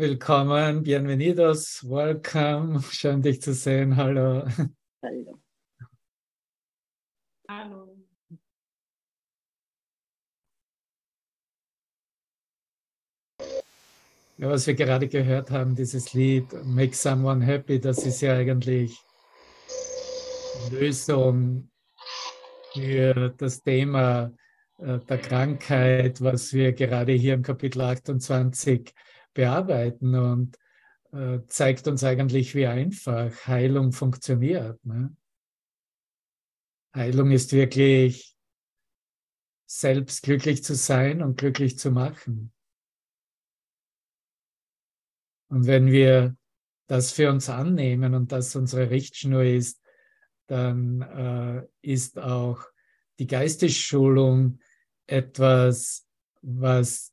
willkommen, bienvenidos, welcome, schön dich zu sehen, hallo. Hallo. Hallo. Ja, was wir gerade gehört haben, dieses Lied Make Someone Happy, das ist ja eigentlich Lösung für das Thema äh, der Krankheit, was wir gerade hier im Kapitel 28 bearbeiten und äh, zeigt uns eigentlich, wie einfach Heilung funktioniert. Ne? Heilung ist wirklich selbst glücklich zu sein und glücklich zu machen. Und wenn wir das für uns annehmen und das unsere Richtschnur ist, dann äh, ist auch die Geistesschulung etwas, was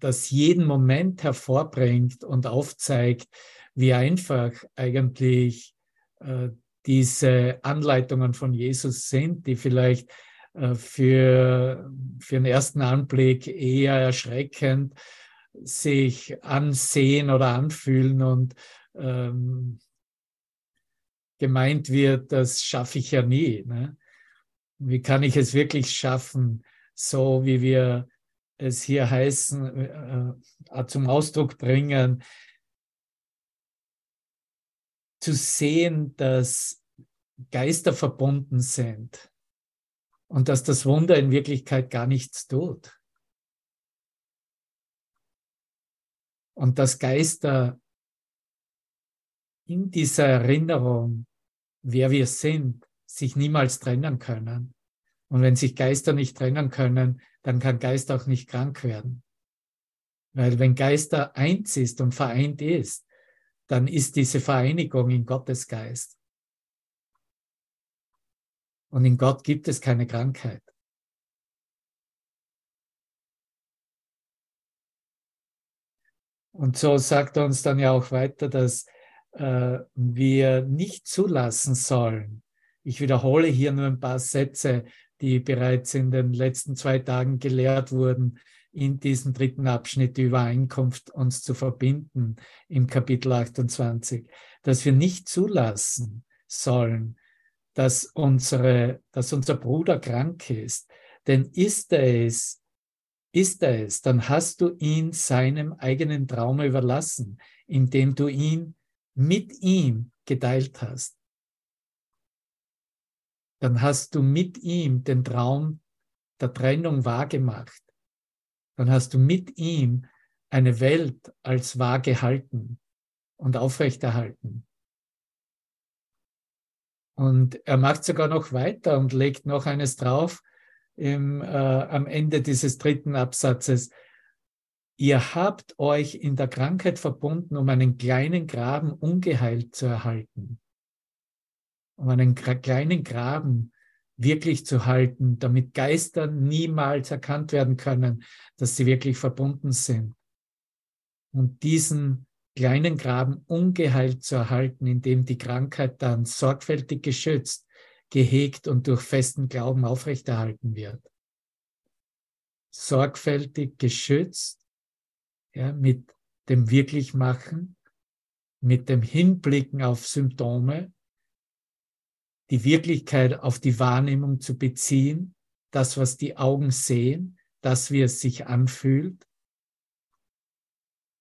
das jeden Moment hervorbringt und aufzeigt, wie einfach eigentlich äh, diese Anleitungen von Jesus sind, die vielleicht äh, für, für den ersten Anblick eher erschreckend sich ansehen oder anfühlen und ähm, gemeint wird, das schaffe ich ja nie. Ne? Wie kann ich es wirklich schaffen, so wie wir es hier heißen, äh, zum Ausdruck bringen, zu sehen, dass Geister verbunden sind und dass das Wunder in Wirklichkeit gar nichts tut. Und dass Geister in dieser Erinnerung, wer wir sind, sich niemals trennen können. Und wenn sich Geister nicht trennen können, dann kann Geist auch nicht krank werden. Weil wenn Geister eins ist und vereint ist, dann ist diese Vereinigung in Gottes Geist. Und in Gott gibt es keine Krankheit. Und so sagt er uns dann ja auch weiter, dass äh, wir nicht zulassen sollen. Ich wiederhole hier nur ein paar Sätze, die bereits in den letzten zwei Tagen gelehrt wurden, in diesem dritten Abschnitt die Übereinkunft uns zu verbinden im Kapitel 28, dass wir nicht zulassen sollen, dass, unsere, dass unser Bruder krank ist. Denn ist er es, ist er es, dann hast du ihn seinem eigenen Traum überlassen, indem du ihn mit ihm geteilt hast dann hast du mit ihm den Traum der Trennung wahrgemacht. Dann hast du mit ihm eine Welt als wahr gehalten und aufrechterhalten. Und er macht sogar noch weiter und legt noch eines drauf im, äh, am Ende dieses dritten Absatzes. Ihr habt euch in der Krankheit verbunden, um einen kleinen Graben ungeheilt zu erhalten um einen kleinen Graben wirklich zu halten, damit Geister niemals erkannt werden können, dass sie wirklich verbunden sind. Und diesen kleinen Graben ungeheilt zu erhalten, indem die Krankheit dann sorgfältig geschützt, gehegt und durch festen Glauben aufrechterhalten wird. Sorgfältig geschützt, ja, mit dem Wirklichmachen, mit dem Hinblicken auf Symptome, die Wirklichkeit auf die Wahrnehmung zu beziehen, das, was die Augen sehen, das, wie es sich anfühlt,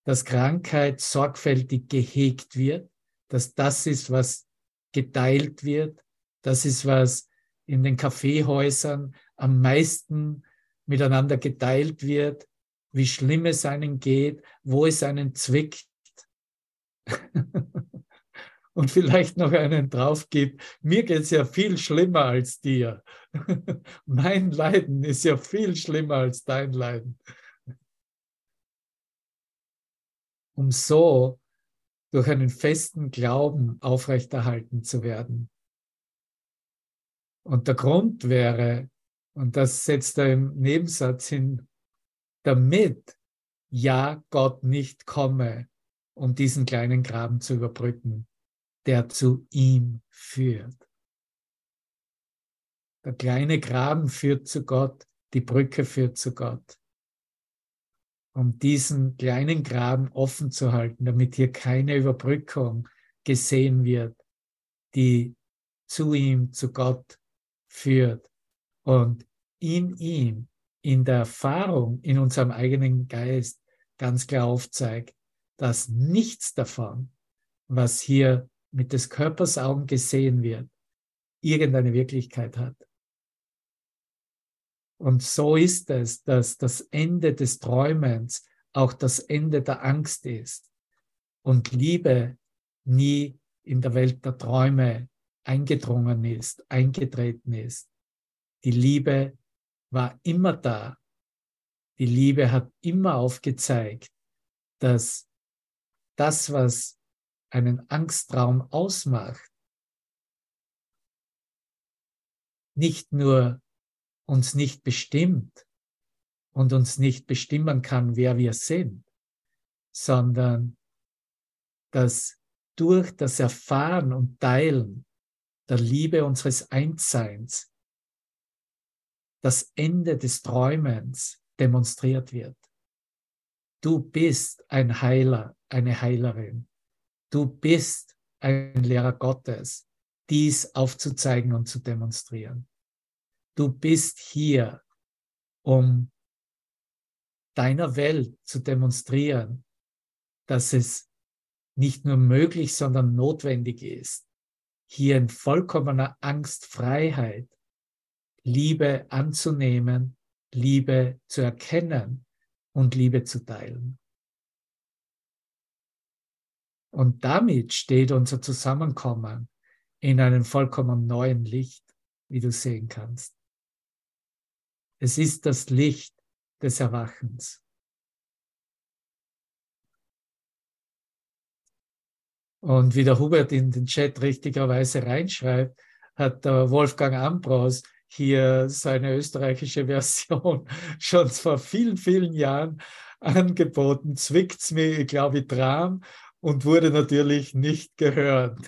dass Krankheit sorgfältig gehegt wird, dass das ist, was geteilt wird, das ist, was in den Kaffeehäusern am meisten miteinander geteilt wird, wie schlimm es einen geht, wo es einen zwickt. und vielleicht noch einen drauf gibt, mir geht es ja viel schlimmer als dir. mein Leiden ist ja viel schlimmer als dein Leiden. Um so durch einen festen Glauben aufrechterhalten zu werden. Und der Grund wäre, und das setzt er im Nebensatz hin, damit ja Gott nicht komme, um diesen kleinen Graben zu überbrücken der zu ihm führt. Der kleine Graben führt zu Gott, die Brücke führt zu Gott. um diesen kleinen Graben offen zu halten, damit hier keine Überbrückung gesehen wird, die zu ihm, zu Gott führt und in ihm, in der Erfahrung, in unserem eigenen Geist ganz klar aufzeigt, dass nichts davon, was hier mit des Körpers Augen gesehen wird, irgendeine Wirklichkeit hat. Und so ist es, dass das Ende des Träumens auch das Ende der Angst ist und Liebe nie in der Welt der Träume eingedrungen ist, eingetreten ist. Die Liebe war immer da. Die Liebe hat immer aufgezeigt, dass das, was einen Angsttraum ausmacht, nicht nur uns nicht bestimmt und uns nicht bestimmen kann, wer wir sind, sondern dass durch das Erfahren und Teilen der Liebe unseres Einsseins das Ende des Träumens demonstriert wird. Du bist ein Heiler, eine Heilerin. Du bist ein Lehrer Gottes, dies aufzuzeigen und zu demonstrieren. Du bist hier, um deiner Welt zu demonstrieren, dass es nicht nur möglich, sondern notwendig ist, hier in vollkommener Angstfreiheit Liebe anzunehmen, Liebe zu erkennen und Liebe zu teilen. Und damit steht unser Zusammenkommen in einem vollkommen neuen Licht, wie du sehen kannst. Es ist das Licht des Erwachens. Und wie der Hubert in den Chat richtigerweise reinschreibt, hat Wolfgang Ambros hier seine österreichische Version schon vor vielen, vielen Jahren angeboten. Zwickt's mir, ich glaube, Dram und wurde natürlich nicht gehört.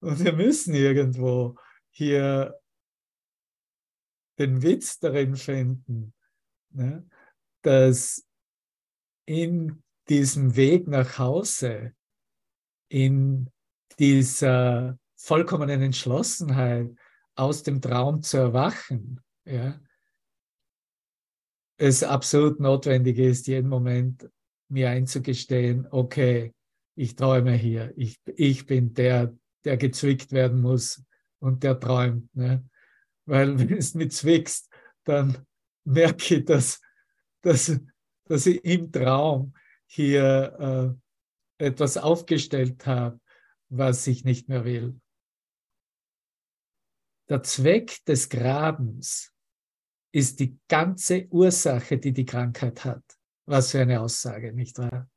und wir müssen irgendwo hier den Witz darin finden, ne, dass in diesem Weg nach Hause, in dieser vollkommenen Entschlossenheit, aus dem Traum zu erwachen, ja, es absolut notwendig ist, jeden Moment mir einzugestehen, okay, ich träume hier, ich, ich bin der, der gezwickt werden muss und der träumt. Ne? Weil wenn es mich zwickst, dann merke ich, dass, dass, dass ich im Traum hier äh, etwas aufgestellt habe, was ich nicht mehr will. Der Zweck des Grabens ist die ganze Ursache, die die Krankheit hat. Was für eine Aussage, nicht wahr?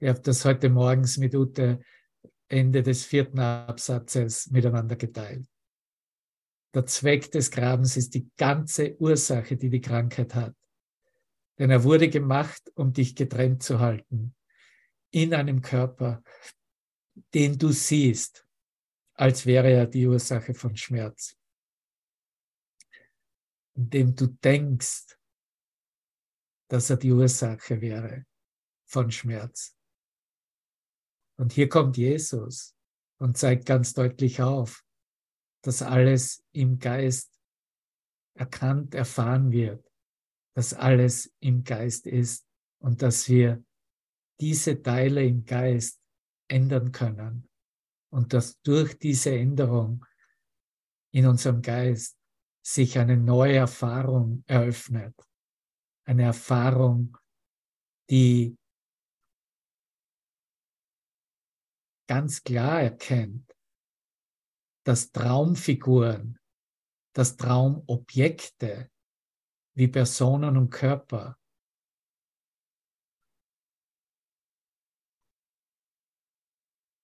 Ich habe das heute morgens mit Ute Ende des vierten Absatzes miteinander geteilt. Der Zweck des Grabens ist die ganze Ursache, die die Krankheit hat. Denn er wurde gemacht, um dich getrennt zu halten in einem Körper, den du siehst, als wäre er die Ursache von Schmerz. Indem du denkst, dass er die Ursache wäre von Schmerz. Und hier kommt Jesus und zeigt ganz deutlich auf, dass alles im Geist erkannt, erfahren wird, dass alles im Geist ist und dass wir diese Teile im Geist ändern können und dass durch diese Änderung in unserem Geist sich eine neue Erfahrung eröffnet. Eine Erfahrung, die ganz klar erkennt, dass Traumfiguren, dass Traumobjekte wie Personen und Körper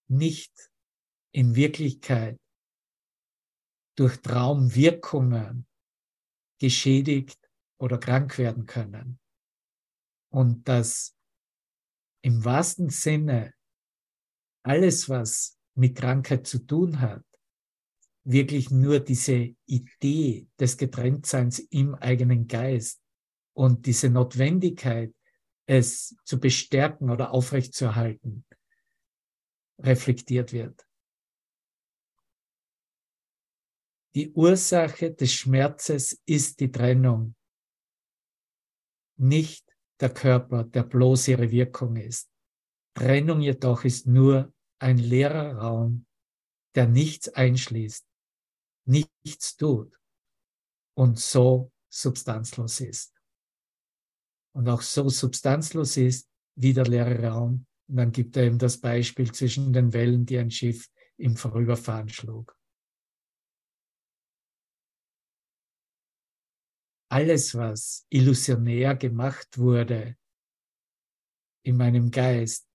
nicht in Wirklichkeit durch Traumwirkungen geschädigt oder krank werden können. Und dass im wahrsten Sinne alles, was mit Krankheit zu tun hat, wirklich nur diese Idee des Getrenntseins im eigenen Geist und diese Notwendigkeit, es zu bestärken oder aufrechtzuerhalten, reflektiert wird. Die Ursache des Schmerzes ist die Trennung, nicht der Körper, der bloß ihre Wirkung ist. Trennung jedoch ist nur ein leerer Raum, der nichts einschließt, nichts tut und so substanzlos ist. Und auch so substanzlos ist wie der leere Raum. Und dann gibt er eben das Beispiel zwischen den Wellen, die ein Schiff im Vorüberfahren schlug. Alles, was illusionär gemacht wurde in meinem Geist,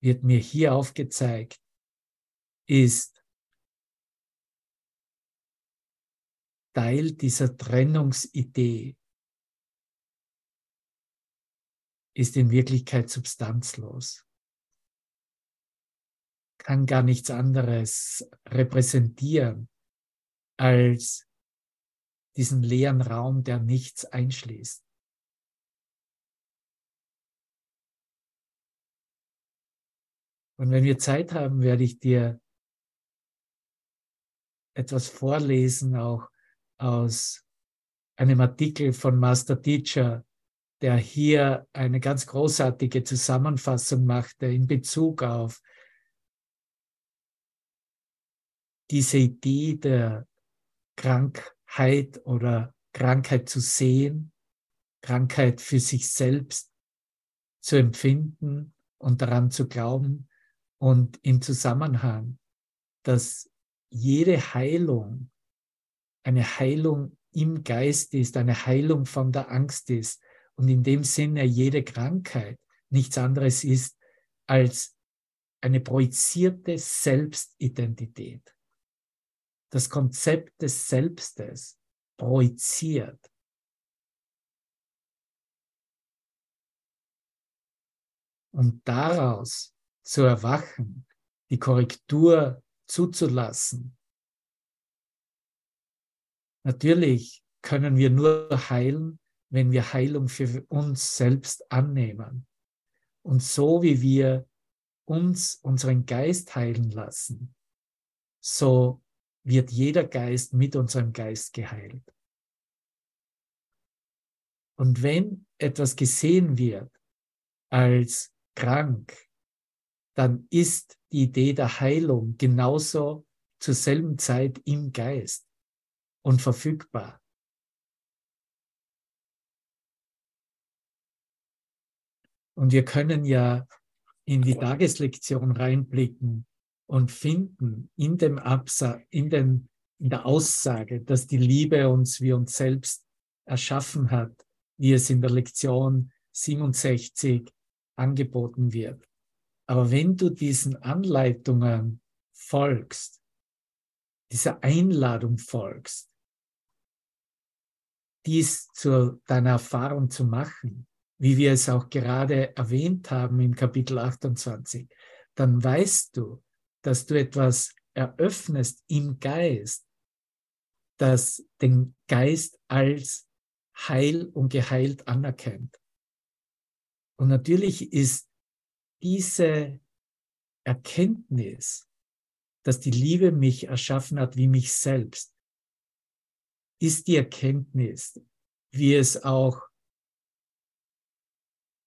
wird mir hier aufgezeigt, ist Teil dieser Trennungsidee, ist in Wirklichkeit substanzlos, kann gar nichts anderes repräsentieren als diesen leeren Raum, der nichts einschließt. Und wenn wir Zeit haben, werde ich dir etwas vorlesen, auch aus einem Artikel von Master Teacher, der hier eine ganz großartige Zusammenfassung machte in Bezug auf diese Idee der Krankheit oder Krankheit zu sehen, Krankheit für sich selbst zu empfinden und daran zu glauben und im Zusammenhang, dass jede Heilung eine Heilung im Geist ist, eine Heilung von der Angst ist und in dem Sinne jede Krankheit nichts anderes ist als eine projizierte Selbstidentität. Das Konzept des Selbstes projiziert. Und daraus zu erwachen, die Korrektur zuzulassen. Natürlich können wir nur heilen, wenn wir Heilung für uns selbst annehmen. Und so wie wir uns unseren Geist heilen lassen, so wird jeder Geist mit unserem Geist geheilt. Und wenn etwas gesehen wird als krank, dann ist die Idee der Heilung genauso zur selben Zeit im Geist und verfügbar. Und wir können ja in die Tageslektion reinblicken und finden in dem Absatz, in, den, in der Aussage, dass die Liebe uns wie uns selbst erschaffen hat, wie es in der Lektion 67 angeboten wird. Aber wenn du diesen Anleitungen folgst, dieser Einladung folgst, dies zu deiner Erfahrung zu machen, wie wir es auch gerade erwähnt haben im Kapitel 28, dann weißt du, dass du etwas eröffnest im Geist, das den Geist als heil und geheilt anerkennt. Und natürlich ist diese Erkenntnis, dass die Liebe mich erschaffen hat wie mich selbst, ist die Erkenntnis, wie es auch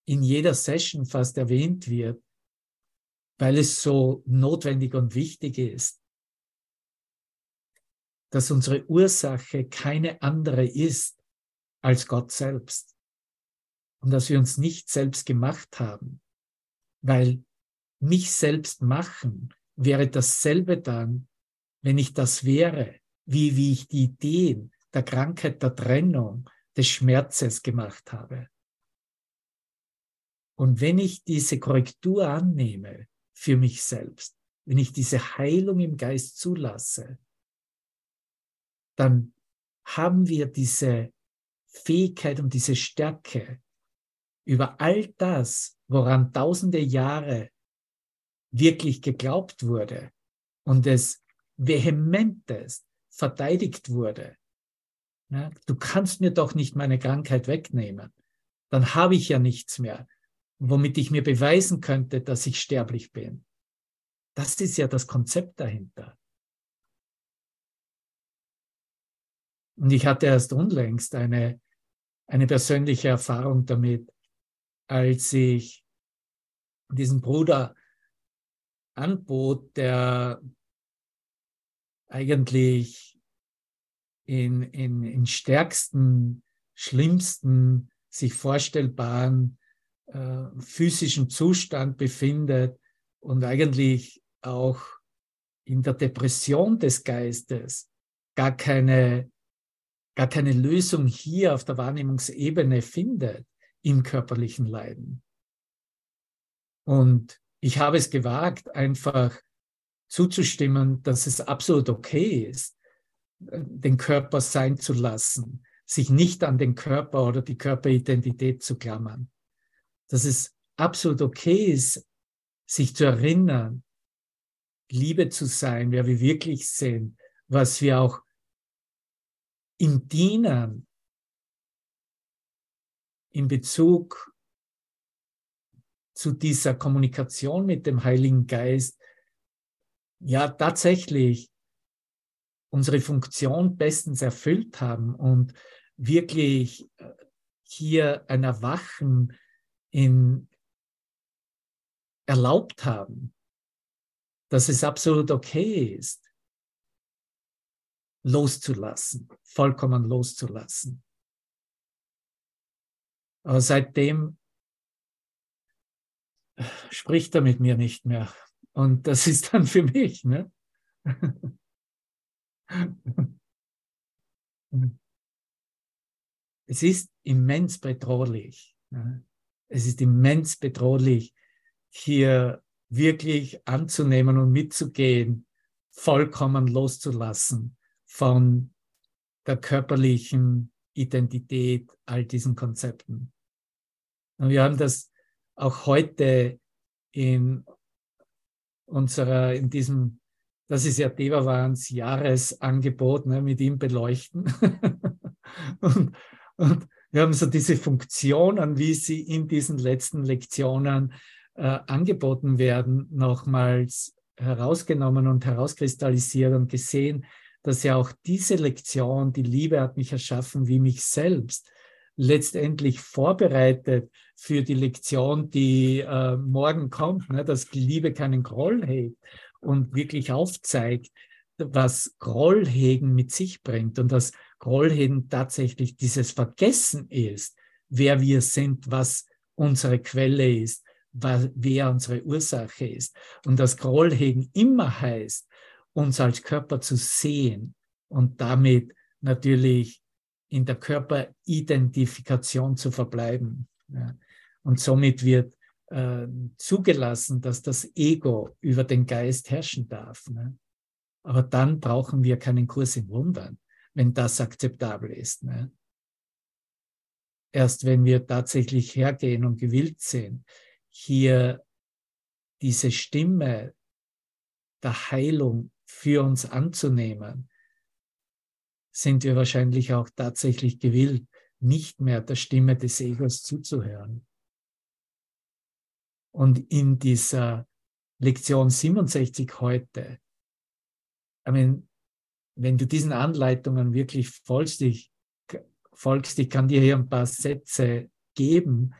in jeder Session fast erwähnt wird, weil es so notwendig und wichtig ist, dass unsere Ursache keine andere ist als Gott selbst und dass wir uns nicht selbst gemacht haben, weil mich selbst machen wäre dasselbe dann, wenn ich das wäre, wie, wie ich die Ideen der Krankheit, der Trennung, des Schmerzes gemacht habe. Und wenn ich diese Korrektur annehme für mich selbst, wenn ich diese Heilung im Geist zulasse, dann haben wir diese Fähigkeit und diese Stärke, über all das, woran tausende Jahre wirklich geglaubt wurde und es vehementest verteidigt wurde, Ja, du kannst mir doch nicht meine Krankheit wegnehmen. Dann habe ich ja nichts mehr, womit ich mir beweisen könnte, dass ich sterblich bin. Das ist ja das Konzept dahinter. Und ich hatte erst unlängst eine, eine persönliche Erfahrung damit, als ich diesen Bruder anbot, der eigentlich in, in, in stärksten, schlimmsten, sich vorstellbaren äh, physischen Zustand befindet und eigentlich auch in der Depression des Geistes gar keine gar keine Lösung hier auf der Wahrnehmungsebene findet im körperlichen Leiden. Und ich habe es gewagt, einfach zuzustimmen, dass es absolut okay ist, den Körper sein zu lassen, sich nicht an den Körper oder die Körperidentität zu klammern. Dass es absolut okay ist, sich zu erinnern, Liebe zu sein, wer wir wirklich sind, was wir auch im Dienen in Bezug zu dieser Kommunikation mit dem Heiligen Geist ja tatsächlich unsere Funktion bestens erfüllt haben und wirklich äh, hier ein Erwachen in erlaubt haben, dass es absolut okay ist, loszulassen, vollkommen loszulassen. Aber seitdem spricht er mit mir nicht mehr. Und das ist dann für mich. Ne? Es ist immens bedrohlich. Ne? Es ist immens bedrohlich, hier wirklich anzunehmen und mitzugehen, vollkommen loszulassen von der körperlichen Identität, all diesen Konzepten. Und wir haben das auch heute in unserer, in diesem, das ist ja Devavans Jahresangebot, ne, mit ihm beleuchten. und, und wir haben so diese Funktionen, wie sie in diesen letzten Lektionen äh, angeboten werden, nochmals herausgenommen und herauskristallisiert und gesehen, dass ja auch diese Lektion, die Liebe hat mich erschaffen wie mich selbst, letztendlich vorbereitet für die Lektion, die äh, morgen kommt, ne, dass Liebe keinen Groll hegt und wirklich aufzeigt, was Grollhegen mit sich bringt und dass Grollhegen tatsächlich dieses Vergessen ist, wer wir sind, was unsere Quelle ist, wer unsere Ursache ist. Und dass Grollhegen immer heißt, uns als Körper zu sehen und damit natürlich in der Körperidentifikation zu verbleiben. Ja. Und somit wird äh, zugelassen, dass das Ego über den Geist herrschen darf. Ne? Aber dann brauchen wir keinen Kurs in Wundern, wenn das akzeptabel ist. Ne? Erst wenn wir tatsächlich hergehen und gewillt sind, hier diese Stimme der Heilung für uns anzunehmen, sind wir wahrscheinlich auch tatsächlich gewillt, nicht mehr der Stimme des Egos zuzuhören. Und in dieser Lektion 67 heute, I mean, wenn du diesen Anleitungen wirklich folgst, ich, folgst, ich kann dir hier ein paar Sätze geben,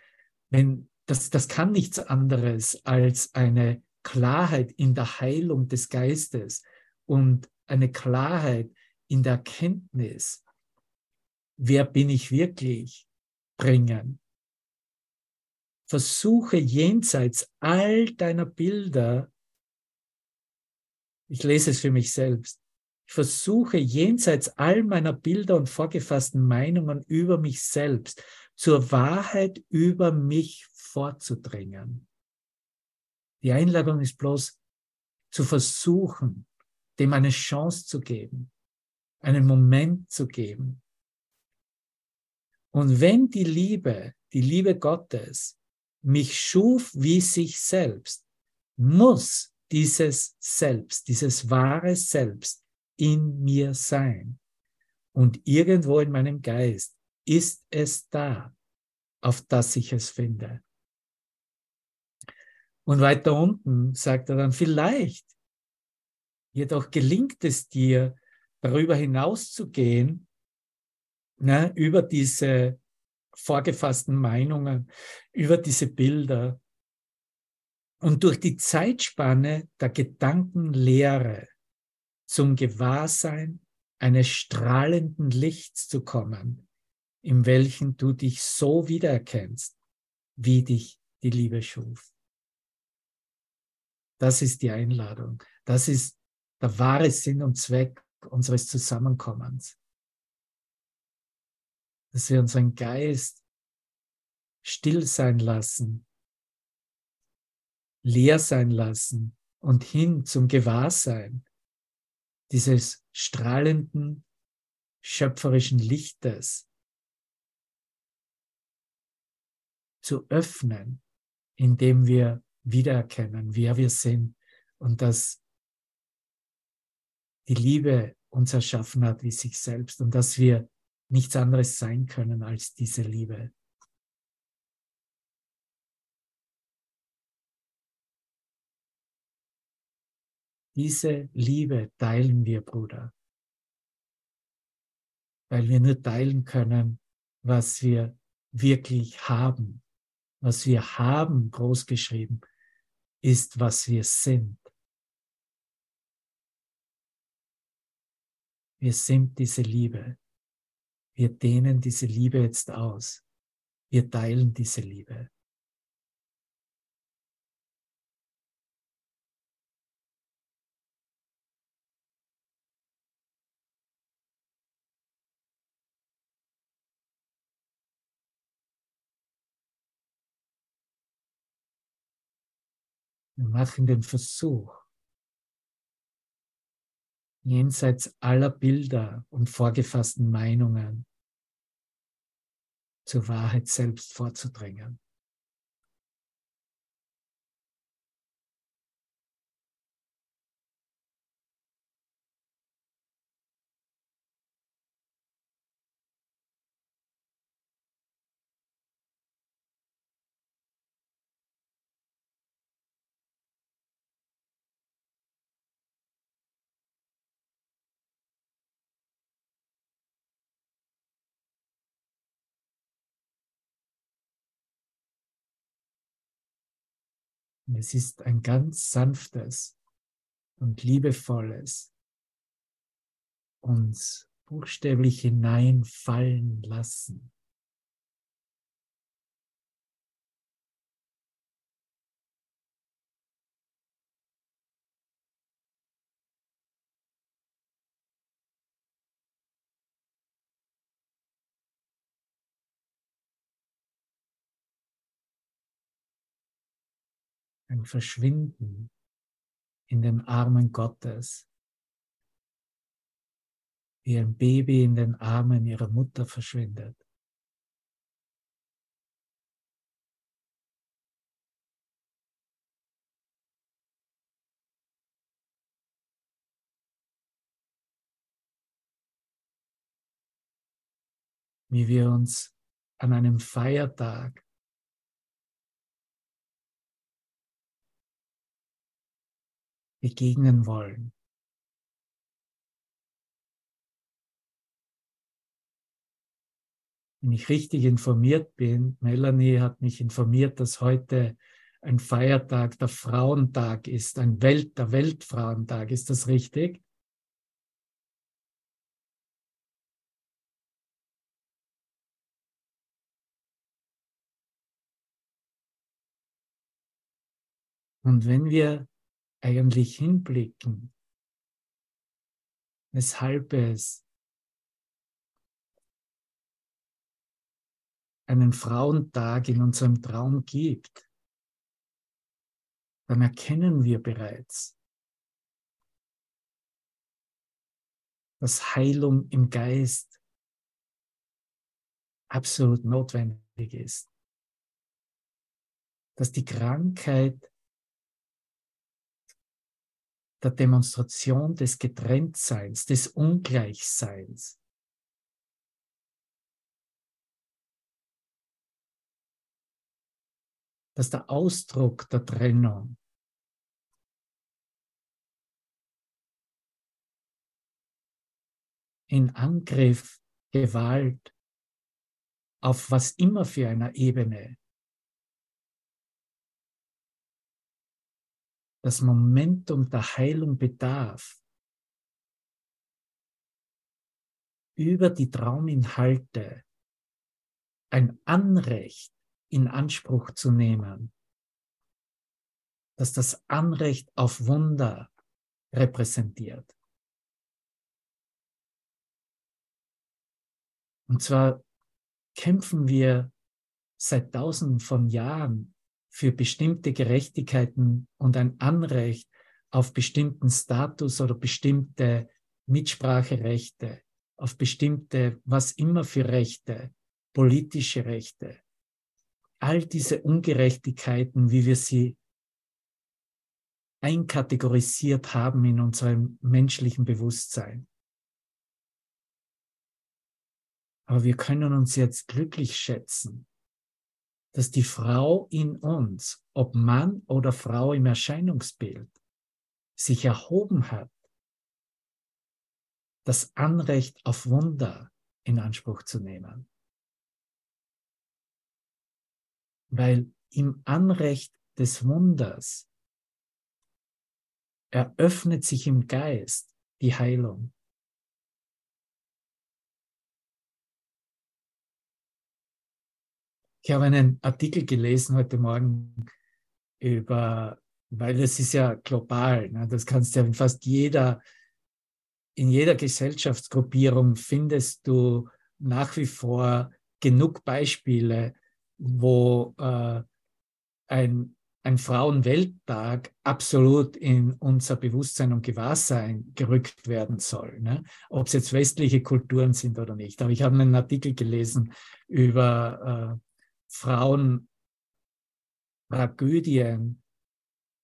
wenn das, das kann nichts anderes als eine Klarheit in der Heilung des Geistes, und eine Klarheit in der Erkenntnis, wer bin ich wirklich, bringen. Versuche jenseits all deiner Bilder, ich lese es für mich selbst, ich versuche jenseits all meiner Bilder und vorgefassten Meinungen über mich selbst zur Wahrheit über mich vorzudringen. Die Einladung ist bloß zu versuchen, dem eine Chance zu geben, einen Moment zu geben. Und wenn die Liebe, die Liebe Gottes, mich schuf wie sich selbst, muss dieses Selbst, dieses wahre Selbst in mir sein. Und irgendwo in meinem Geist ist es da, auf das ich es finde. Und weiter unten sagt er dann, vielleicht, jedoch gelingt es dir, darüber hinaus zu gehen, ne, über diese vorgefassten Meinungen, über diese Bilder und durch die Zeitspanne der Gedankenlehre zum Gewahrsein eines strahlenden Lichts zu kommen, in welchen du dich so wiedererkennst, wie dich die Liebe schuf. Das ist die Einladung. Das ist der wahre Sinn und Zweck unseres Zusammenkommens. Dass wir unseren Geist still sein lassen, leer sein lassen und hin zum Gewahrsein dieses strahlenden, schöpferischen Lichtes zu öffnen, indem wir wiedererkennen, wer wir sind und dass die Liebe uns erschaffen hat wie sich selbst und dass wir nichts anderes sein können als diese Liebe. Diese Liebe teilen wir, Bruder, weil wir nur teilen können, was wir wirklich haben. Was wir haben, großgeschrieben, ist, was wir sind. Wir sind diese Liebe. Wir dehnen diese Liebe jetzt aus. Wir teilen diese Liebe. Wir machen den Versuch, jenseits aller Bilder und vorgefassten Meinungen zur Wahrheit selbst vorzudrängen. Und es ist ein ganz sanftes und liebevolles uns buchstäblich hineinfallen lassen. Ein Verschwinden in den Armen Gottes, wie ein Baby in den Armen ihrer Mutter verschwindet. Wie wir uns an einem Feiertag begegnen wollen. Wenn ich richtig informiert bin, Melanie hat mich informiert, dass heute ein Feiertag, der Frauentag ist, ein Welt, der Weltfrauentag. Ist das richtig? Und wenn wir eigentlich hinblicken, weshalb es einen Frauentag in unserem Traum gibt, dann erkennen wir bereits, dass Heilung im Geist absolut notwendig ist. Dass die Krankheit der Demonstration des Getrenntseins, des Ungleichseins. Dass der Ausdruck der Trennung in Angriff, Gewalt, auf was immer für einer Ebene das Momentum der Heilung bedarf, über die Trauminhalte ein Anrecht in Anspruch zu nehmen, dass das Anrecht auf Wunder repräsentiert. Und zwar kämpfen wir seit tausenden von Jahren für bestimmte Gerechtigkeiten und ein Anrecht auf bestimmten Status oder bestimmte Mitspracherechte, auf bestimmte, was immer für Rechte, politische Rechte. All diese Ungerechtigkeiten, wie wir sie einkategorisiert haben in unserem menschlichen Bewusstsein. Aber wir können uns jetzt glücklich schätzen, dass die Frau in uns, ob Mann oder Frau im Erscheinungsbild, sich erhoben hat, das Anrecht auf Wunder in Anspruch zu nehmen. Weil im Anrecht des Wunders eröffnet sich im Geist die Heilung. Ich habe einen Artikel gelesen heute Morgen über, weil es ist ja global, ne? das kannst du ja in fast jeder, in jeder Gesellschaftsgruppierung findest du nach wie vor genug Beispiele, wo äh, ein, ein Frauenwelttag absolut in unser Bewusstsein und Gewahrsein gerückt werden soll. Ne? Ob es jetzt westliche Kulturen sind oder nicht. Aber ich habe einen Artikel gelesen über äh, Frauen Tragödien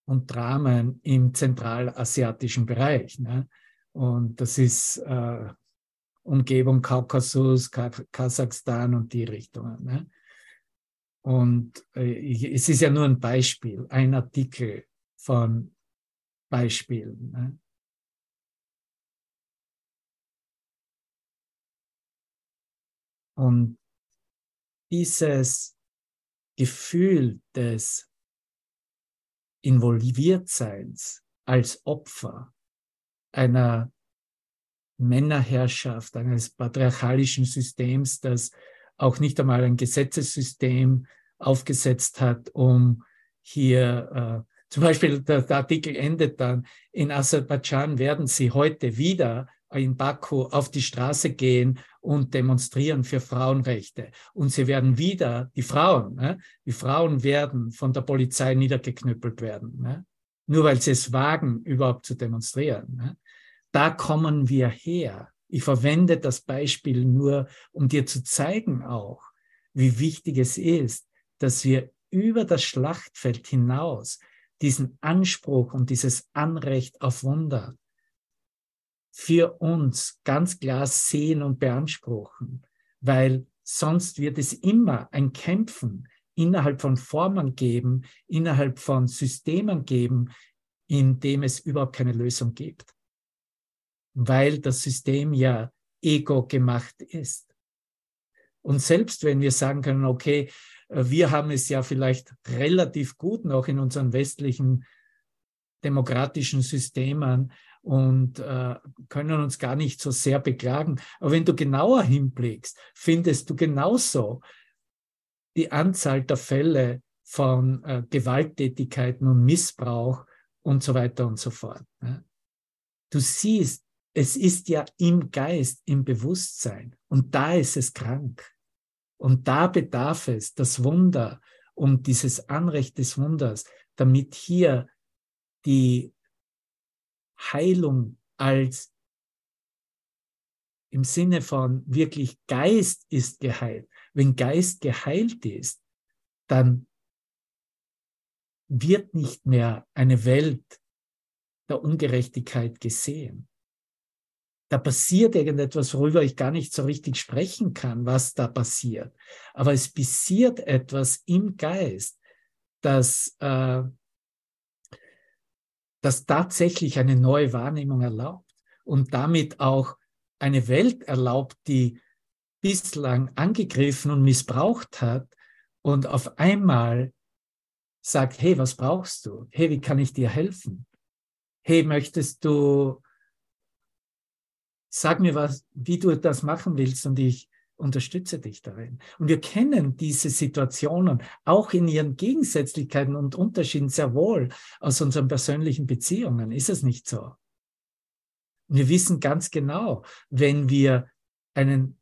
und Dramen im zentralasiatischen Bereich. Ne? Und das ist äh, Umgebung Kaukasus, Kasachstan und die Richtungen. Ne? Und äh, es ist ja nur ein Beispiel, ein Artikel von Beispielen. Ne? Und dieses Gefühl des Involviertseins als Opfer einer Männerherrschaft, eines patriarchalischen Systems, das auch nicht einmal ein Gesetzessystem aufgesetzt hat, um hier, äh, zum Beispiel der, der Artikel endet dann, in Aserbaidschan werden sie heute wieder in Baku auf die Straße gehen und demonstrieren für Frauenrechte. Und sie werden wieder, die Frauen, ne, die Frauen werden von der Polizei niedergeknüppelt werden, ne, nur weil sie es wagen, überhaupt zu demonstrieren. Ne. Da kommen wir her. Ich verwende das Beispiel nur, um dir zu zeigen auch, wie wichtig es ist, dass wir über das Schlachtfeld hinaus diesen Anspruch und dieses Anrecht auf Wunder für uns ganz klar sehen und beanspruchen, weil sonst wird es immer ein Kämpfen innerhalb von Formen geben, innerhalb von Systemen geben, in dem es überhaupt keine Lösung gibt, weil das System ja ego gemacht ist. Und selbst wenn wir sagen können, okay, wir haben es ja vielleicht relativ gut noch in unseren westlichen demokratischen Systemen, und äh, können uns gar nicht so sehr beklagen. Aber wenn du genauer hinblickst, findest du genauso die Anzahl der Fälle von äh, Gewalttätigkeiten und Missbrauch und so weiter und so fort. Ne? Du siehst, es ist ja im Geist, im Bewusstsein und da ist es krank. Und da bedarf es das Wunder und dieses Anrecht des Wunders, damit hier die Heilung als im Sinne von wirklich Geist ist geheilt. Wenn Geist geheilt ist, dann wird nicht mehr eine Welt der Ungerechtigkeit gesehen. Da passiert irgendetwas, worüber ich gar nicht so richtig sprechen kann, was da passiert. Aber es passiert etwas im Geist, dass äh, das tatsächlich eine neue Wahrnehmung erlaubt und damit auch eine Welt erlaubt, die bislang angegriffen und missbraucht hat und auf einmal sagt, hey, was brauchst du? Hey, wie kann ich dir helfen? Hey, möchtest du, sag mir was, wie du das machen willst und ich unterstütze dich darin. Und wir kennen diese Situationen auch in ihren Gegensätzlichkeiten und Unterschieden sehr wohl aus unseren persönlichen Beziehungen. Ist es nicht so? wir wissen ganz genau, wenn wir einen,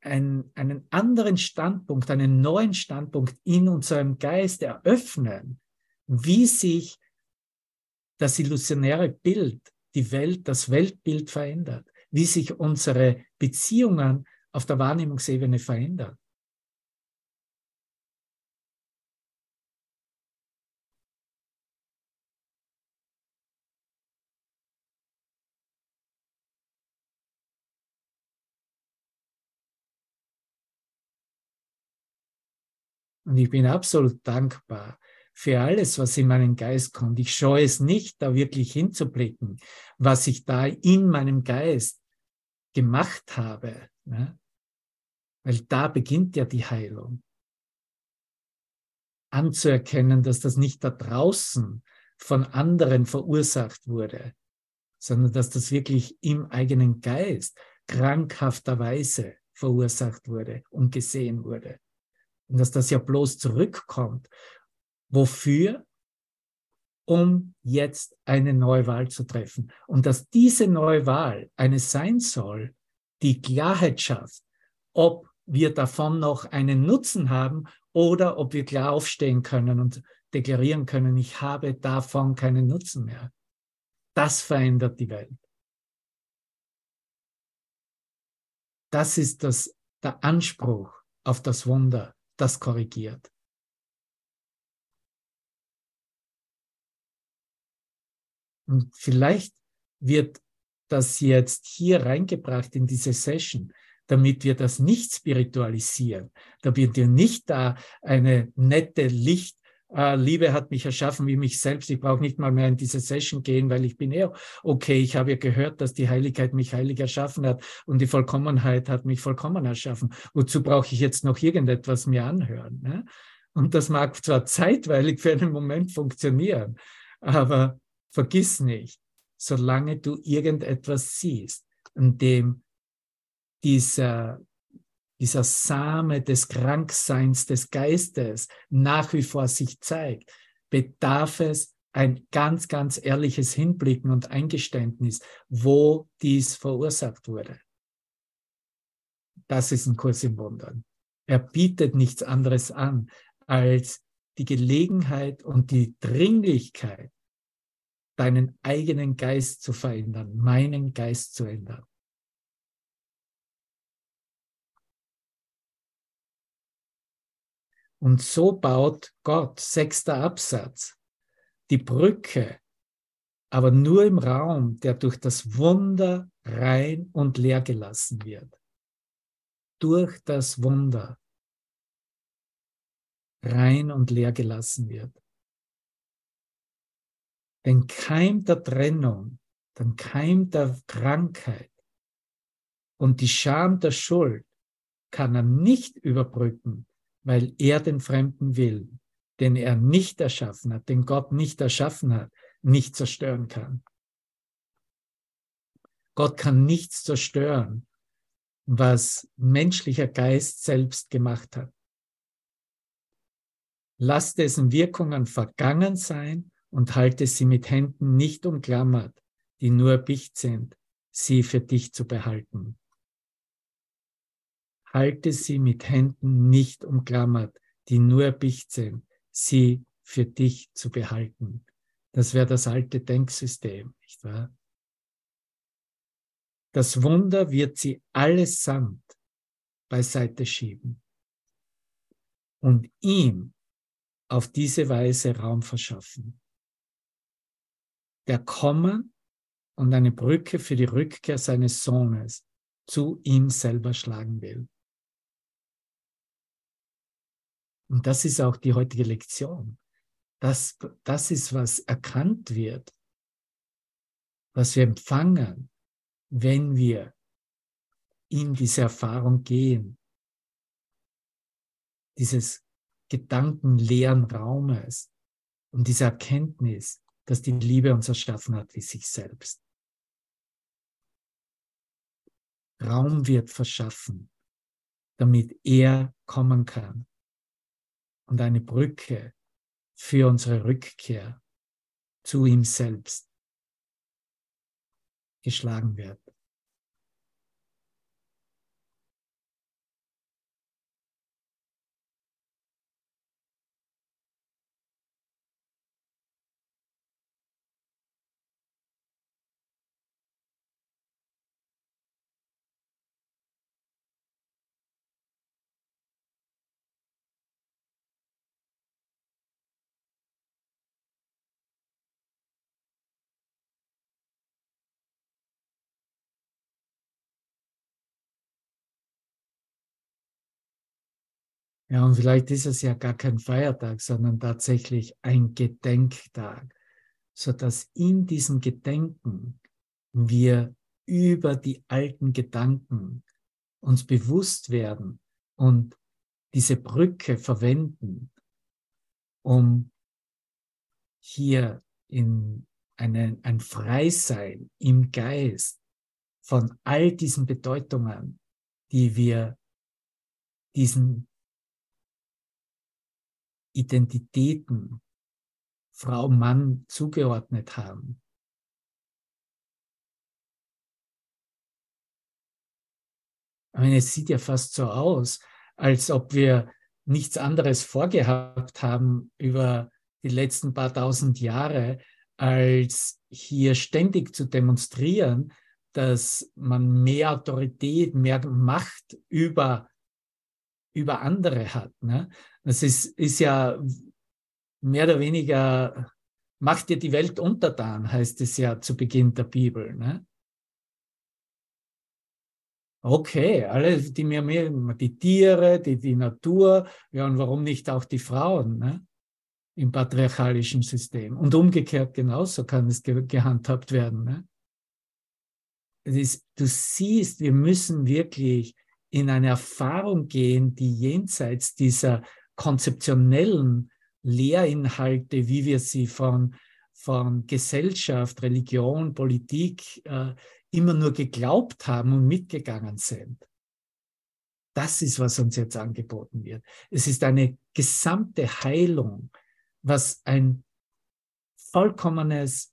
einen, einen anderen Standpunkt, einen neuen Standpunkt in unserem Geist eröffnen, wie sich das illusionäre Bild, die Welt, das Weltbild verändert, wie sich unsere Beziehungen auf der Wahrnehmungsebene verändern. Und ich bin absolut dankbar für alles, was in meinen Geist kommt. Ich scheue es nicht, da wirklich hinzublicken, was ich da in meinem Geist gemacht habe. Ne? Weil da beginnt ja die Heilung. Anzuerkennen, dass das nicht da draußen von anderen verursacht wurde, sondern dass das wirklich im eigenen Geist krankhafterweise verursacht wurde und gesehen wurde. Und dass das ja bloß zurückkommt. Wofür? Um jetzt eine Neuwahl zu treffen. Und dass diese Neuwahl eine sein soll, die Klarheit schafft, ob wir davon noch einen Nutzen haben oder ob wir klar aufstehen können und deklarieren können, ich habe davon keinen Nutzen mehr. Das verändert die Welt. Das ist das, der Anspruch auf das Wunder, das korrigiert. Und vielleicht wird das jetzt hier reingebracht in diese Session, damit wir das nicht spiritualisieren, damit wir nicht da eine nette Licht Uh, Liebe hat mich erschaffen wie mich selbst. Ich brauche nicht mal mehr in diese Session gehen, weil ich bin eher okay. Ich habe ja gehört, dass die Heiligkeit mich heilig erschaffen hat und die Vollkommenheit hat mich vollkommen erschaffen. Wozu brauche ich jetzt noch irgendetwas mir anhören? Ne? Und das mag zwar zeitweilig für einen Moment funktionieren, aber vergiss nicht, solange du irgendetwas siehst, in dem dieser, dieser Same des Krankseins des Geistes nach wie vor sich zeigt, bedarf es ein ganz, ganz ehrliches Hinblicken und Eingeständnis, wo dies verursacht wurde. Das ist ein Kurs im Wundern. Er bietet nichts anderes an als die Gelegenheit und die Dringlichkeit, deinen eigenen Geist zu verändern, meinen Geist zu ändern. Und so baut Gott, sechster Absatz, die Brücke, aber nur im Raum, der durch das Wunder rein und leer gelassen wird. Durch das Wunder rein und leer gelassen wird. Den Keim der Trennung, den Keim der Krankheit und die Scham der Schuld kann er nicht überbrücken, weil er den fremden Willen, den er nicht erschaffen hat, den Gott nicht erschaffen hat, nicht zerstören kann. Gott kann nichts zerstören, was menschlicher Geist selbst gemacht hat. Lass dessen Wirkungen vergangen sein und halte sie mit Händen nicht umklammert, die nur Bicht sind, sie für dich zu behalten halte sie mit Händen nicht umklammert, die nur Bicht sind, sie für dich zu behalten. Das wäre das alte Denksystem, nicht wahr? Das Wunder wird sie allesamt beiseite schieben und ihm auf diese Weise Raum verschaffen. Der kommen und eine Brücke für die Rückkehr seines Sohnes zu ihm selber schlagen will. Und das ist auch die heutige Lektion. Das, das ist, was erkannt wird, was wir empfangen, wenn wir in diese Erfahrung gehen, dieses gedankenleeren Raumes und diese Erkenntnis, dass die Liebe uns erschaffen hat wie sich selbst. Raum wird verschaffen, damit er kommen kann und eine Brücke für unsere Rückkehr zu ihm selbst geschlagen wird. Ja, und vielleicht ist es ja gar kein Feiertag, sondern tatsächlich ein Gedenktag, sodass in diesem Gedenken wir über die alten Gedanken uns bewusst werden und diese Brücke verwenden, um hier in eine, ein Freisein im Geist von all diesen Bedeutungen, die wir diesen Identitäten Frau, Mann zugeordnet haben. Ich meine, es sieht ja fast so aus, als ob wir nichts anderes vorgehabt haben über die letzten paar tausend Jahre, als hier ständig zu demonstrieren, dass man mehr Autorität, mehr Macht über, über andere hat. Ne? Das ist, ist ja mehr oder weniger, macht dir die Welt untertan, heißt es ja zu Beginn der Bibel. Ne? Okay, alle, die mir mehr, die Tiere, die, die Natur, ja, und warum nicht auch die Frauen ne? im patriarchalischen System? Und umgekehrt genauso kann es ge gehandhabt werden. Ne? Ist, du siehst, wir müssen wirklich in eine Erfahrung gehen, die jenseits dieser konzeptionellen Lehrinhalte, wie wir sie von, von Gesellschaft, Religion, Politik äh, immer nur geglaubt haben und mitgegangen sind. Das ist, was uns jetzt angeboten wird. Es ist eine gesamte Heilung, was ein vollkommenes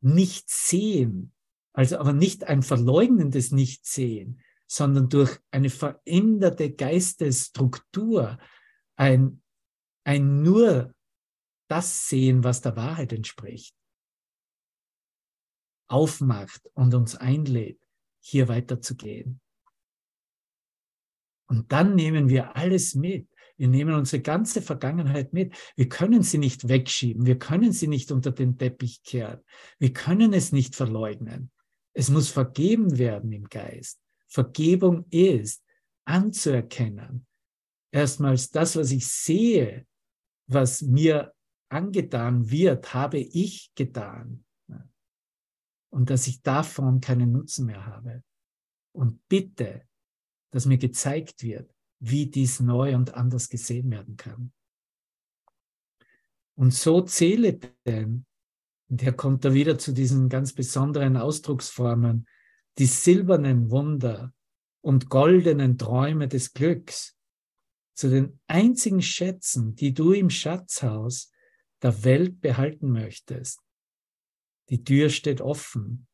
Nichtsehen, also aber nicht ein verleugnendes Nichtsehen, sondern durch eine veränderte Geistesstruktur, ein, ein nur das sehen, was der Wahrheit entspricht, aufmacht und uns einlädt, hier weiterzugehen. Und dann nehmen wir alles mit. Wir nehmen unsere ganze Vergangenheit mit. Wir können sie nicht wegschieben. Wir können sie nicht unter den Teppich kehren. Wir können es nicht verleugnen. Es muss vergeben werden im Geist. Vergebung ist anzuerkennen, erstmals das, was ich sehe, was mir angetan wird, habe ich getan. Und dass ich davon keinen Nutzen mehr habe. Und bitte, dass mir gezeigt wird, wie dies neu und anders gesehen werden kann. Und so zähle denn, der kommt da wieder zu diesen ganz besonderen Ausdrucksformen, die silbernen Wunder und goldenen Träume des Glücks, zu den einzigen Schätzen, die du im Schatzhaus der Welt behalten möchtest. Die Tür steht offen,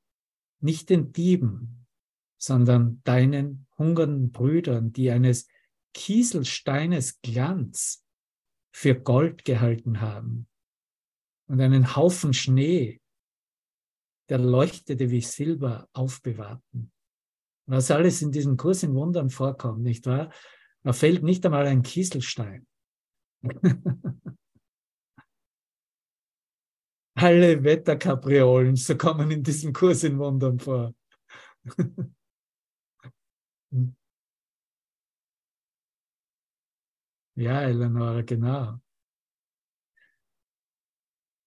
nicht den Dieben, sondern deinen hungernden Brüdern, die eines Kieselsteines Glanz für Gold gehalten haben. Und einen Haufen Schnee, der leuchtete wie Silber, aufbewahrten. Was alles in diesem Kurs in Wundern vorkommt, nicht wahr? Da fällt nicht einmal ein Kieselstein. Alle Wetterkapriolen, so kommen in diesem Kurs in Wundern vor. ja, Eleonora, genau.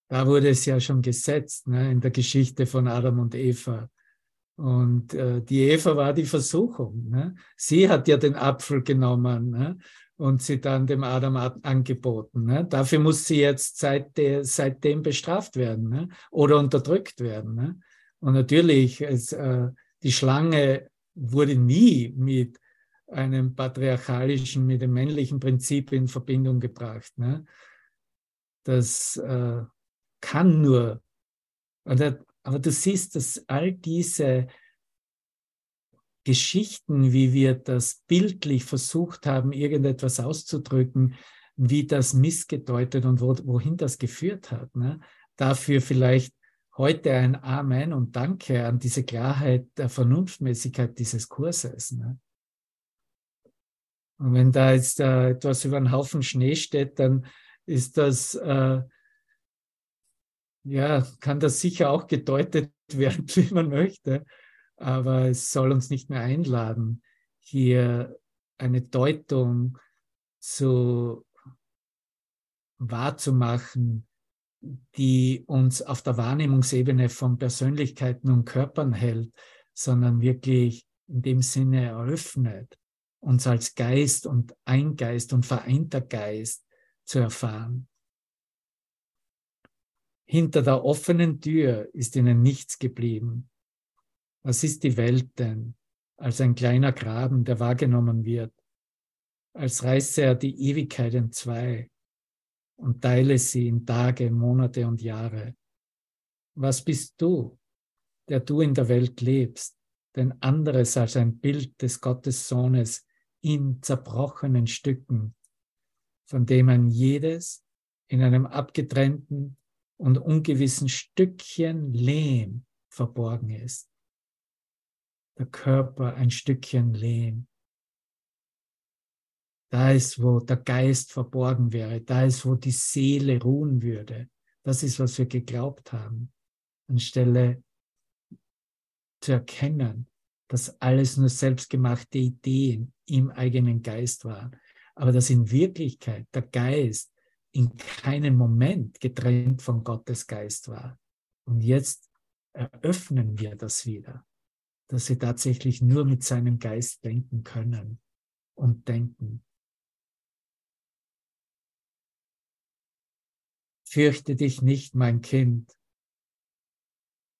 Da wurde es ja schon gesetzt ne, in der Geschichte von Adam und Eva. Und äh, die Eva war die Versuchung. Ne? Sie hat ja den Apfel genommen ne? und sie dann dem Adam angeboten. Ne? Dafür muss sie jetzt seit der, seitdem bestraft werden ne? oder unterdrückt werden. Ne? Und natürlich, es, äh, die Schlange wurde nie mit einem patriarchalischen, mit dem männlichen Prinzip in Verbindung gebracht. Ne? Das äh, kann nur, aber du siehst, dass all diese Geschichten, wie wir das bildlich versucht haben, irgendetwas auszudrücken, wie das missgedeutet und wo, wohin das geführt hat. Ne? Dafür vielleicht heute ein Amen und Danke an diese Klarheit der Vernunftmäßigkeit dieses Kurses. Ne? Und wenn da jetzt äh, etwas über einen Haufen Schnee steht, dann ist das, äh, ja, kann das sicher auch gedeutet werden, wie man möchte aber es soll uns nicht mehr einladen, hier eine Deutung zu wahrzumachen, die uns auf der Wahrnehmungsebene von Persönlichkeiten und Körpern hält, sondern wirklich in dem Sinne eröffnet, uns als Geist und ein Geist und vereinter Geist zu erfahren. Hinter der offenen Tür ist ihnen nichts geblieben. Was ist die Welt denn als ein kleiner Graben, der wahrgenommen wird, als reiße er die Ewigkeit in zwei und teile sie in Tage, Monate und Jahre? Was bist du, der du in der Welt lebst, denn anderes als ein Bild des Gottessohnes in zerbrochenen Stücken, von dem ein jedes in einem abgetrennten und ungewissen Stückchen Lehm verborgen ist der Körper ein Stückchen Lehm. Da ist, wo der Geist verborgen wäre. Da ist, wo die Seele ruhen würde. Das ist, was wir geglaubt haben. Anstelle zu erkennen, dass alles nur selbstgemachte Ideen im eigenen Geist waren. Aber dass in Wirklichkeit der Geist in keinem Moment getrennt von Gottes Geist war. Und jetzt eröffnen wir das wieder dass sie tatsächlich nur mit seinem Geist denken können und denken. Fürchte dich nicht, mein Kind.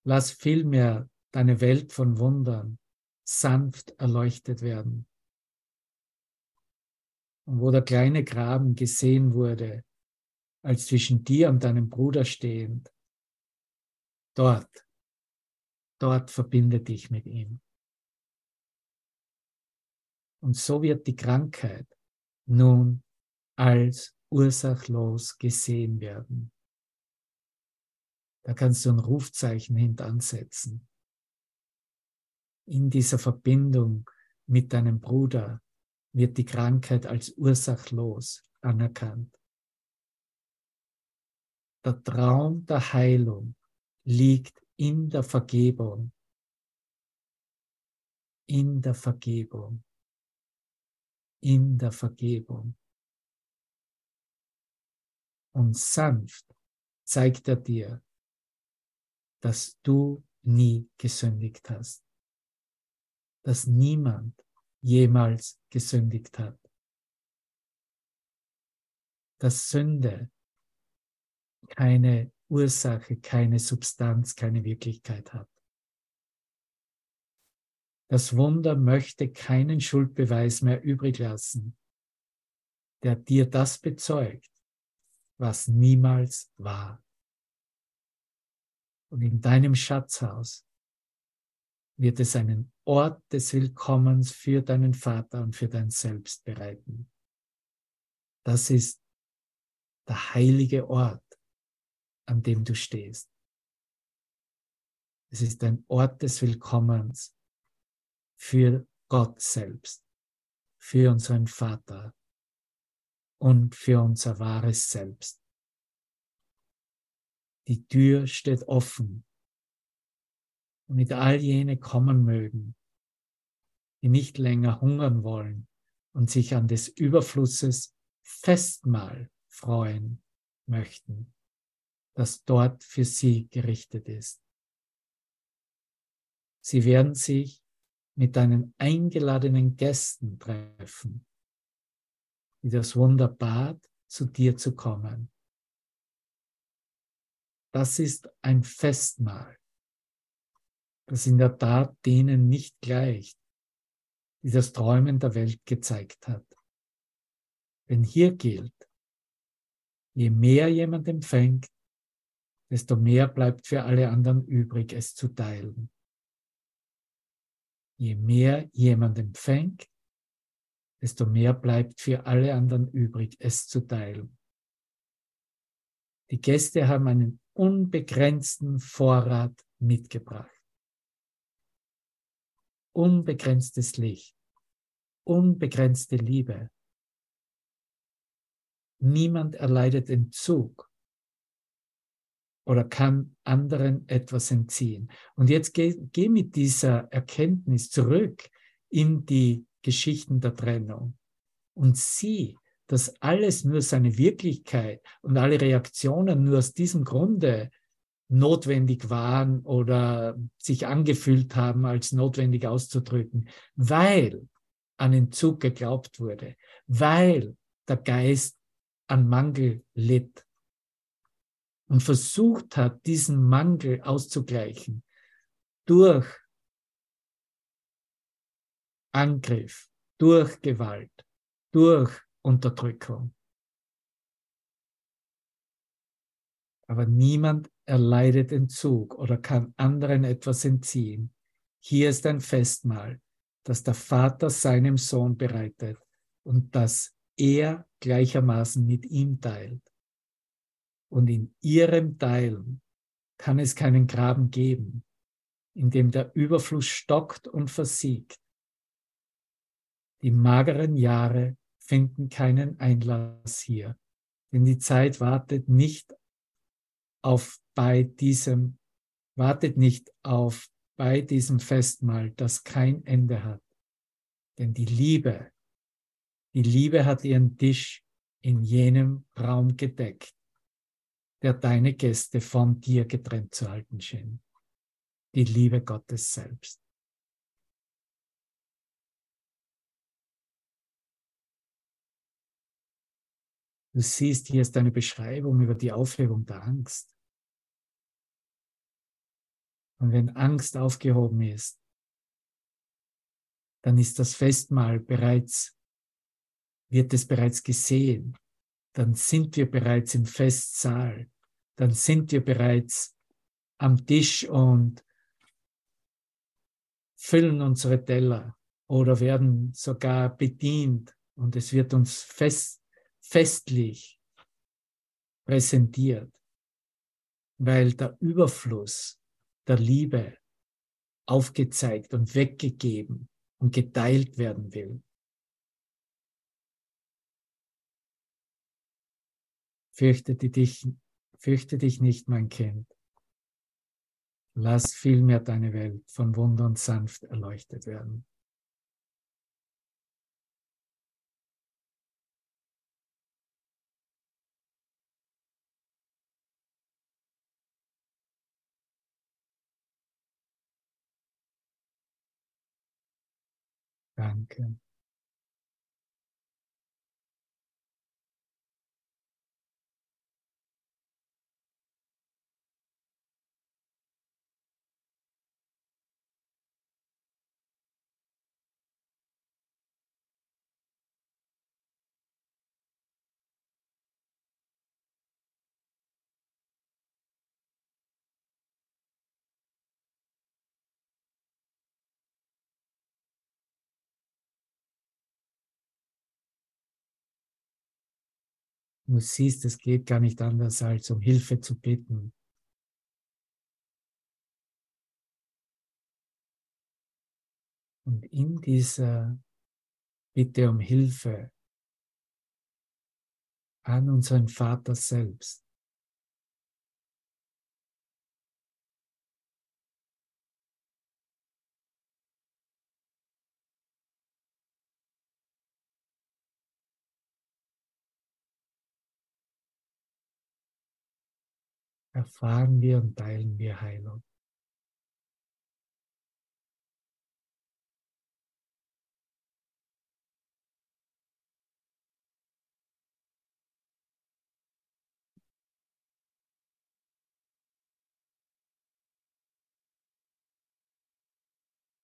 Lass vielmehr deine Welt von Wundern sanft erleuchtet werden. Und wo der kleine Graben gesehen wurde, als zwischen dir und deinem Bruder stehend, dort Dort verbinde dich mit ihm. Und so wird die Krankheit nun als ursachlos gesehen werden. Da kannst du ein Rufzeichen hintansetzen. In dieser Verbindung mit deinem Bruder wird die Krankheit als ursachlos anerkannt. Der Traum der Heilung liegt in der Vergebung, in der Vergebung, in der Vergebung. Und sanft zeigt er dir, dass du nie gesündigt hast, dass niemand jemals gesündigt hat, dass Sünde keine Ursache, keine Substanz, keine Wirklichkeit hat. Das Wunder möchte keinen Schuldbeweis mehr übrig lassen, der dir das bezeugt, was niemals war. Und in deinem Schatzhaus wird es einen Ort des Willkommens für deinen Vater und für dein Selbst bereiten. Das ist der heilige Ort, an dem du stehst. Es ist ein Ort des Willkommens für Gott selbst, für unseren Vater und für unser wahres Selbst. Die Tür steht offen, damit all jene kommen mögen, die nicht länger hungern wollen und sich an des Überflusses Festmahl freuen möchten das dort für sie gerichtet ist. Sie werden sich mit deinen eingeladenen Gästen treffen, die das Wunder bat, zu dir zu kommen. Das ist ein Festmahl, das in der Tat denen nicht gleicht, die das Träumen der Welt gezeigt hat. Denn hier gilt, je mehr jemand empfängt, desto mehr bleibt für alle anderen übrig, es zu teilen. Je mehr jemand empfängt, desto mehr bleibt für alle anderen übrig, es zu teilen. Die Gäste haben einen unbegrenzten Vorrat mitgebracht. Unbegrenztes Licht, unbegrenzte Liebe. Niemand erleidet Entzug oder kann anderen etwas entziehen. Und jetzt geh, geh mit dieser Erkenntnis zurück in die Geschichten der Trennung und sieh, dass alles nur seine Wirklichkeit und alle Reaktionen nur aus diesem Grunde notwendig waren oder sich angefühlt haben, als notwendig auszudrücken, weil an Entzug geglaubt wurde, weil der Geist an Mangel litt und versucht hat, diesen Mangel auszugleichen durch Angriff, durch Gewalt, durch Unterdrückung. Aber niemand erleidet Entzug oder kann anderen etwas entziehen. Hier ist ein Festmahl, das der Vater seinem Sohn bereitet und das er gleichermaßen mit ihm teilt und in ihrem Teilen kann es keinen Graben geben, in dem der Überfluss stockt und versiegt. Die mageren Jahre finden keinen Einlass hier, denn die Zeit wartet nicht auf bei diesem, wartet nicht auf bei diesem Festmahl, das kein Ende hat. Denn die Liebe, die Liebe hat ihren Tisch in jenem Raum gedeckt der deine Gäste von dir getrennt zu halten schien. Die Liebe Gottes selbst. Du siehst, hier ist eine Beschreibung über die Aufhebung der Angst. Und wenn Angst aufgehoben ist, dann ist das Festmahl bereits, wird es bereits gesehen. Dann sind wir bereits im Festsaal dann sind wir bereits am Tisch und füllen unsere Teller oder werden sogar bedient und es wird uns fest, festlich präsentiert, weil der Überfluss der Liebe aufgezeigt und weggegeben und geteilt werden will. Fürchtete dich Fürchte dich nicht, mein Kind. Lass vielmehr deine Welt von Wundern sanft erleuchtet werden. Danke. Du siehst, es geht gar nicht anders, als um Hilfe zu bitten. Und in dieser Bitte um Hilfe an unseren Vater selbst erfahren wir und teilen wir Heilung.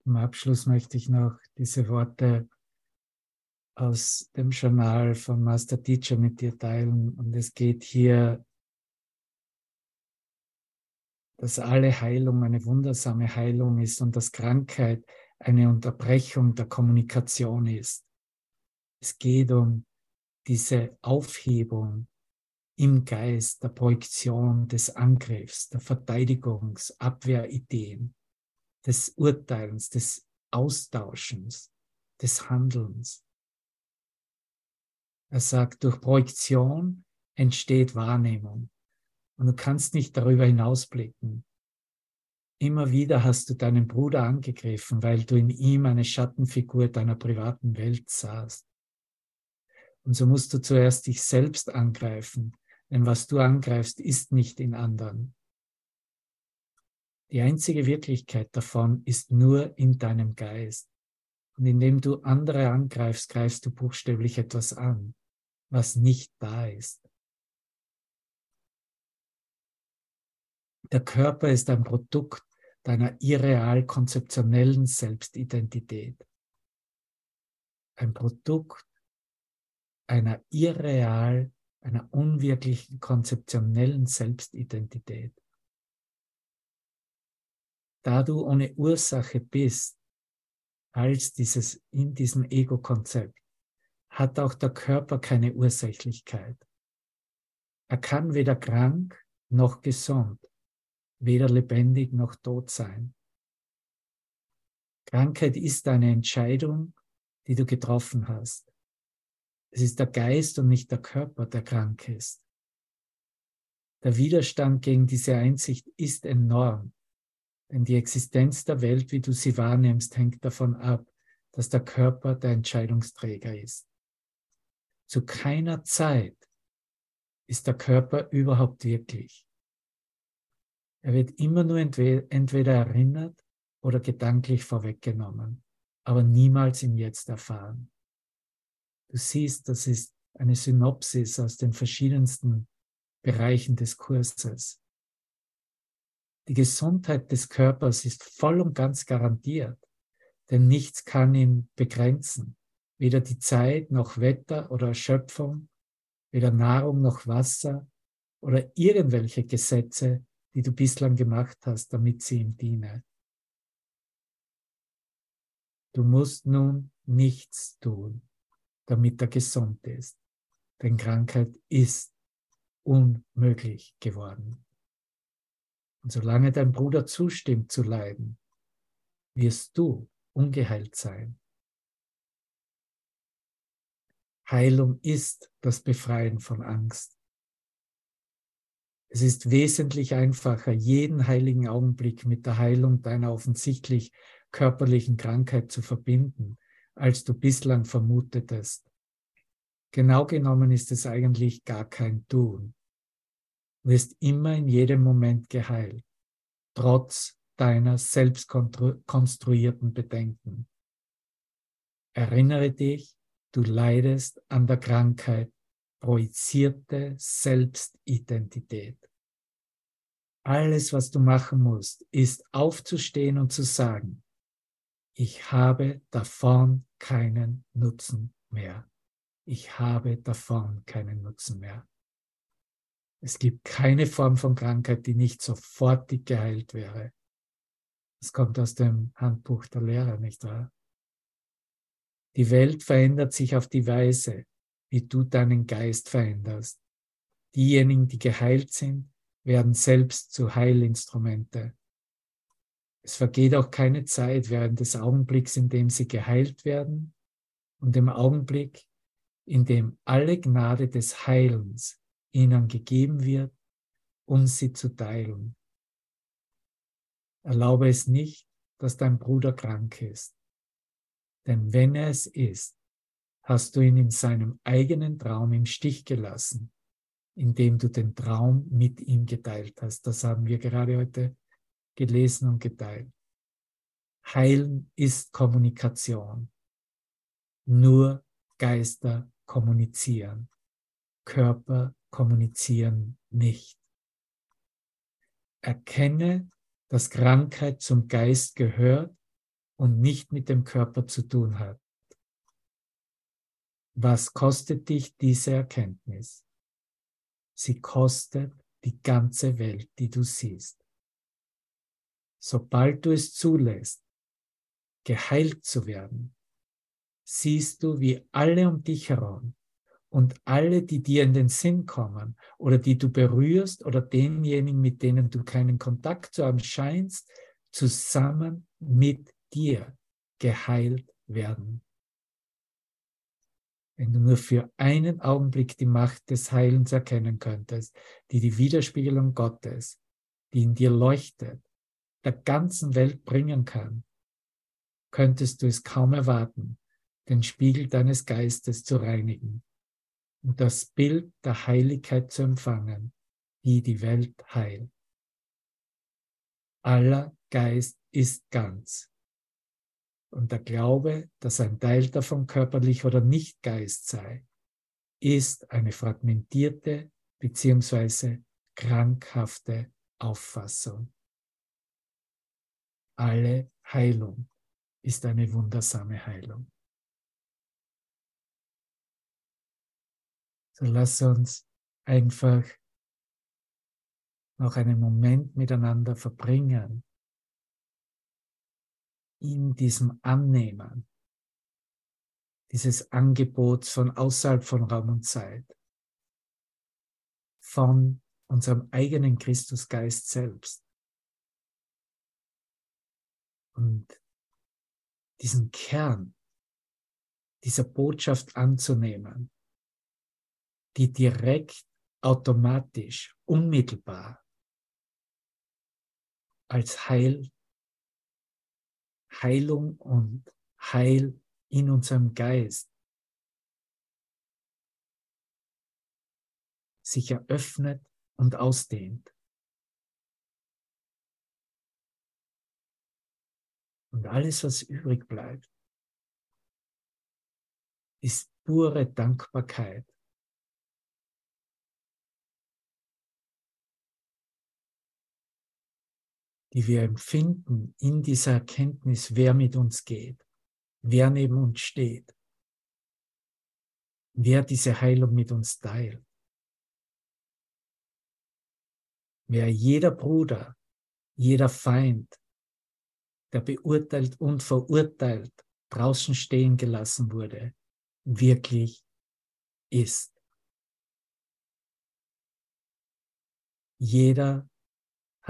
Zum Abschluss möchte ich noch diese Worte aus dem Journal von Master Teacher mit dir teilen. Und es geht hier, dass alle Heilung eine wundersame Heilung ist und dass Krankheit eine Unterbrechung der Kommunikation ist. Es geht um diese Aufhebung im Geist der Projektion, des Angriffs, der Verteidigungs-, Abwehrideen des Urteilens, des Austauschens, des Handelns. Er sagt, durch Projektion entsteht Wahrnehmung und du kannst nicht darüber hinausblicken. Immer wieder hast du deinen Bruder angegriffen, weil du in ihm eine Schattenfigur deiner privaten Welt sahst. Und so musst du zuerst dich selbst angreifen, denn was du angreifst, ist nicht in anderen. Die einzige Wirklichkeit davon ist nur in deinem Geist. Und indem du andere angreifst, greifst du buchstäblich etwas an, was nicht da ist. Der Körper ist ein Produkt deiner irreal konzeptionellen Selbstidentität. Ein Produkt einer irreal, einer unwirklichen konzeptionellen Selbstidentität da du ohne Ursache bist, als dieses, in diesem Ego-Konzept, hat auch der Körper keine Ursächlichkeit. Er kann weder krank noch gesund, weder lebendig noch tot sein. Krankheit ist eine Entscheidung, die du getroffen hast. Es ist der Geist und nicht der Körper, der krank ist. Der Widerstand gegen diese Einsicht ist enorm denn die Existenz der Welt, wie du sie wahrnimmst, hängt davon ab, dass der Körper der Entscheidungsträger ist. Zu keiner Zeit ist der Körper überhaupt wirklich. Er wird immer nur entweder erinnert oder gedanklich vorweggenommen, aber niemals im Jetzt erfahren. Du siehst, das ist eine Synopsis aus den verschiedensten Bereichen des Kurses. Die Gesundheit des Körpers ist voll und ganz garantiert, denn nichts kann ihn begrenzen. Weder die Zeit noch Wetter oder Erschöpfung, weder Nahrung noch Wasser oder irgendwelche Gesetze, die du bislang gemacht hast, damit sie ihm dienen. Du musst nun nichts tun, damit er gesund ist, denn Krankheit ist unmöglich geworden. Und solange dein Bruder zustimmt zu leiden, wirst du ungeheilt sein. Heilung ist das Befreien von Angst. Es ist wesentlich einfacher, jeden heiligen Augenblick mit der Heilung deiner offensichtlich körperlichen Krankheit zu verbinden, als du bislang vermutetest. Genau genommen ist es eigentlich gar kein Tun wirst immer in jedem Moment geheilt, trotz deiner selbstkonstruierten Bedenken. Erinnere dich, du leidest an der Krankheit projizierte Selbstidentität. Alles, was du machen musst, ist aufzustehen und zu sagen, ich habe davon keinen Nutzen mehr. Ich habe davon keinen Nutzen mehr. Es gibt keine Form von Krankheit, die nicht sofortig geheilt wäre. Das kommt aus dem Handbuch der Lehrer, nicht wahr? Die Welt verändert sich auf die Weise, wie du deinen Geist veränderst. Diejenigen, die geheilt sind, werden selbst zu Heilinstrumente. Es vergeht auch keine Zeit während des Augenblicks, in dem sie geheilt werden und dem Augenblick, in dem alle Gnade des Heilens ihnen gegeben wird, um sie zu teilen. Erlaube es nicht, dass dein Bruder krank ist. Denn wenn er es ist, hast du ihn in seinem eigenen Traum im Stich gelassen indem du den Traum mit ihm geteilt hast. Das haben wir gerade heute gelesen und geteilt. Heilen ist Kommunikation. Nur Geister kommunizieren. Körper kommunizieren nicht. Erkenne, dass Krankheit zum Geist gehört und nicht mit dem Körper zu tun hat. Was kostet dich diese Erkenntnis? Sie kostet die ganze Welt, die du siehst. Sobald du es zulässt, geheilt zu werden, siehst du, wie alle um dich herum und alle, die dir in den Sinn kommen oder die du berührst oder denjenigen, mit denen du keinen Kontakt zu haben scheinst, zusammen mit dir geheilt werden. Wenn du nur für einen Augenblick die Macht des Heilens erkennen könntest, die die Widerspiegelung Gottes, die in dir leuchtet, der ganzen Welt bringen kann, könntest du es kaum erwarten, den Spiegel deines Geistes zu reinigen und das Bild der Heiligkeit zu empfangen, die die Welt heilt. Aller Geist ist ganz. Und der Glaube, dass ein Teil davon körperlich oder nicht Geist sei, ist eine fragmentierte beziehungsweise krankhafte Auffassung. Alle Heilung ist eine wundersame Heilung. So lass uns einfach noch einen Moment miteinander verbringen in diesem Annehmen dieses Angebots von außerhalb von Raum und Zeit, von unserem eigenen Christusgeist selbst. Und diesen Kern dieser Botschaft anzunehmen, die direkt, automatisch, unmittelbar als Heil, Heilung und Heil in unserem Geist sich eröffnet und ausdehnt. Und alles, was übrig bleibt, ist pure Dankbarkeit die wir empfinden in dieser Erkenntnis, wer mit uns geht, wer neben uns steht, wer diese Heilung mit uns teilt. Wer jeder Bruder, jeder Feind, der beurteilt und verurteilt draußen stehen gelassen wurde, wirklich ist. Jeder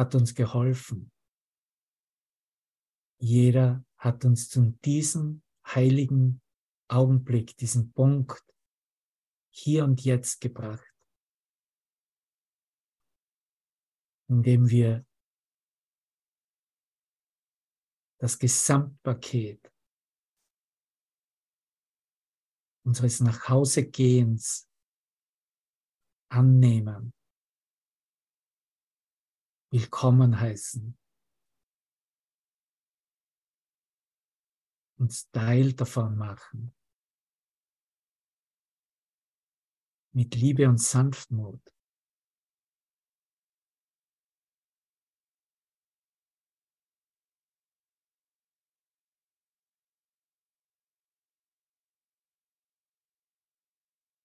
hat uns geholfen. Jeder hat uns zu diesem heiligen Augenblick, diesen Punkt hier und jetzt gebracht, indem wir das Gesamtpaket unseres Nachhausegehens annehmen willkommen heißen. Uns Teil davon machen. Mit Liebe und Sanftmut.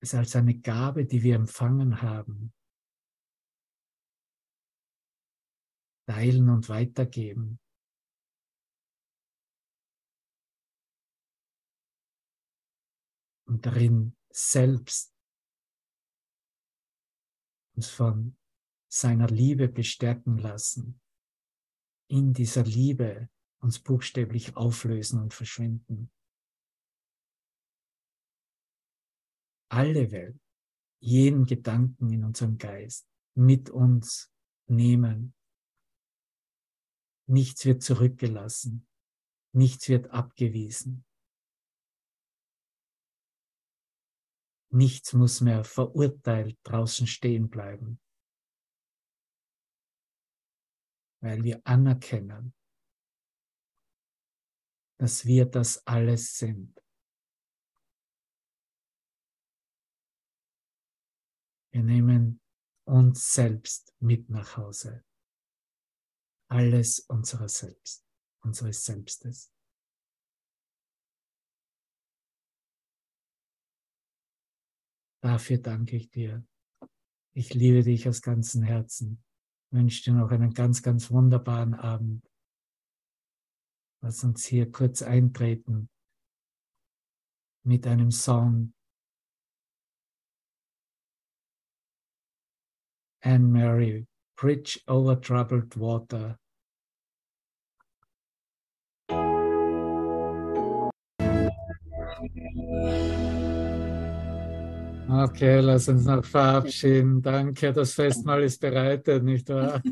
Es als eine Gabe, die wir empfangen haben, teilen und weitergeben. Und darin selbst uns von seiner Liebe bestärken lassen, in dieser Liebe uns buchstäblich auflösen und verschwinden. Alle Welt, jeden Gedanken in unserem Geist mit uns nehmen Nichts wird zurückgelassen. Nichts wird abgewiesen. Nichts muss mehr verurteilt draußen stehen bleiben, weil wir anerkennen, dass wir das alles sind. Wir nehmen uns selbst mit nach Hause. Alles unserer Selbst, unseres Selbstes. Dafür danke ich dir. Ich liebe dich aus ganzem Herzen. Wünsche dir noch einen ganz, ganz wunderbaren Abend. Lass uns hier kurz eintreten mit einem Song. Anne Mary, Bridge over Troubled Water. Okay, lass uns noch verabschieden. Danke, das Festmahl ist bereitet, nicht wahr?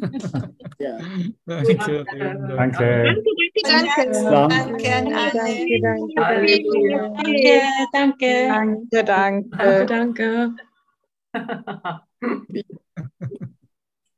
Ja. Danke. Danke. Danke, danke. Danke. Danke, danke. Danke, danke. Danke, danke.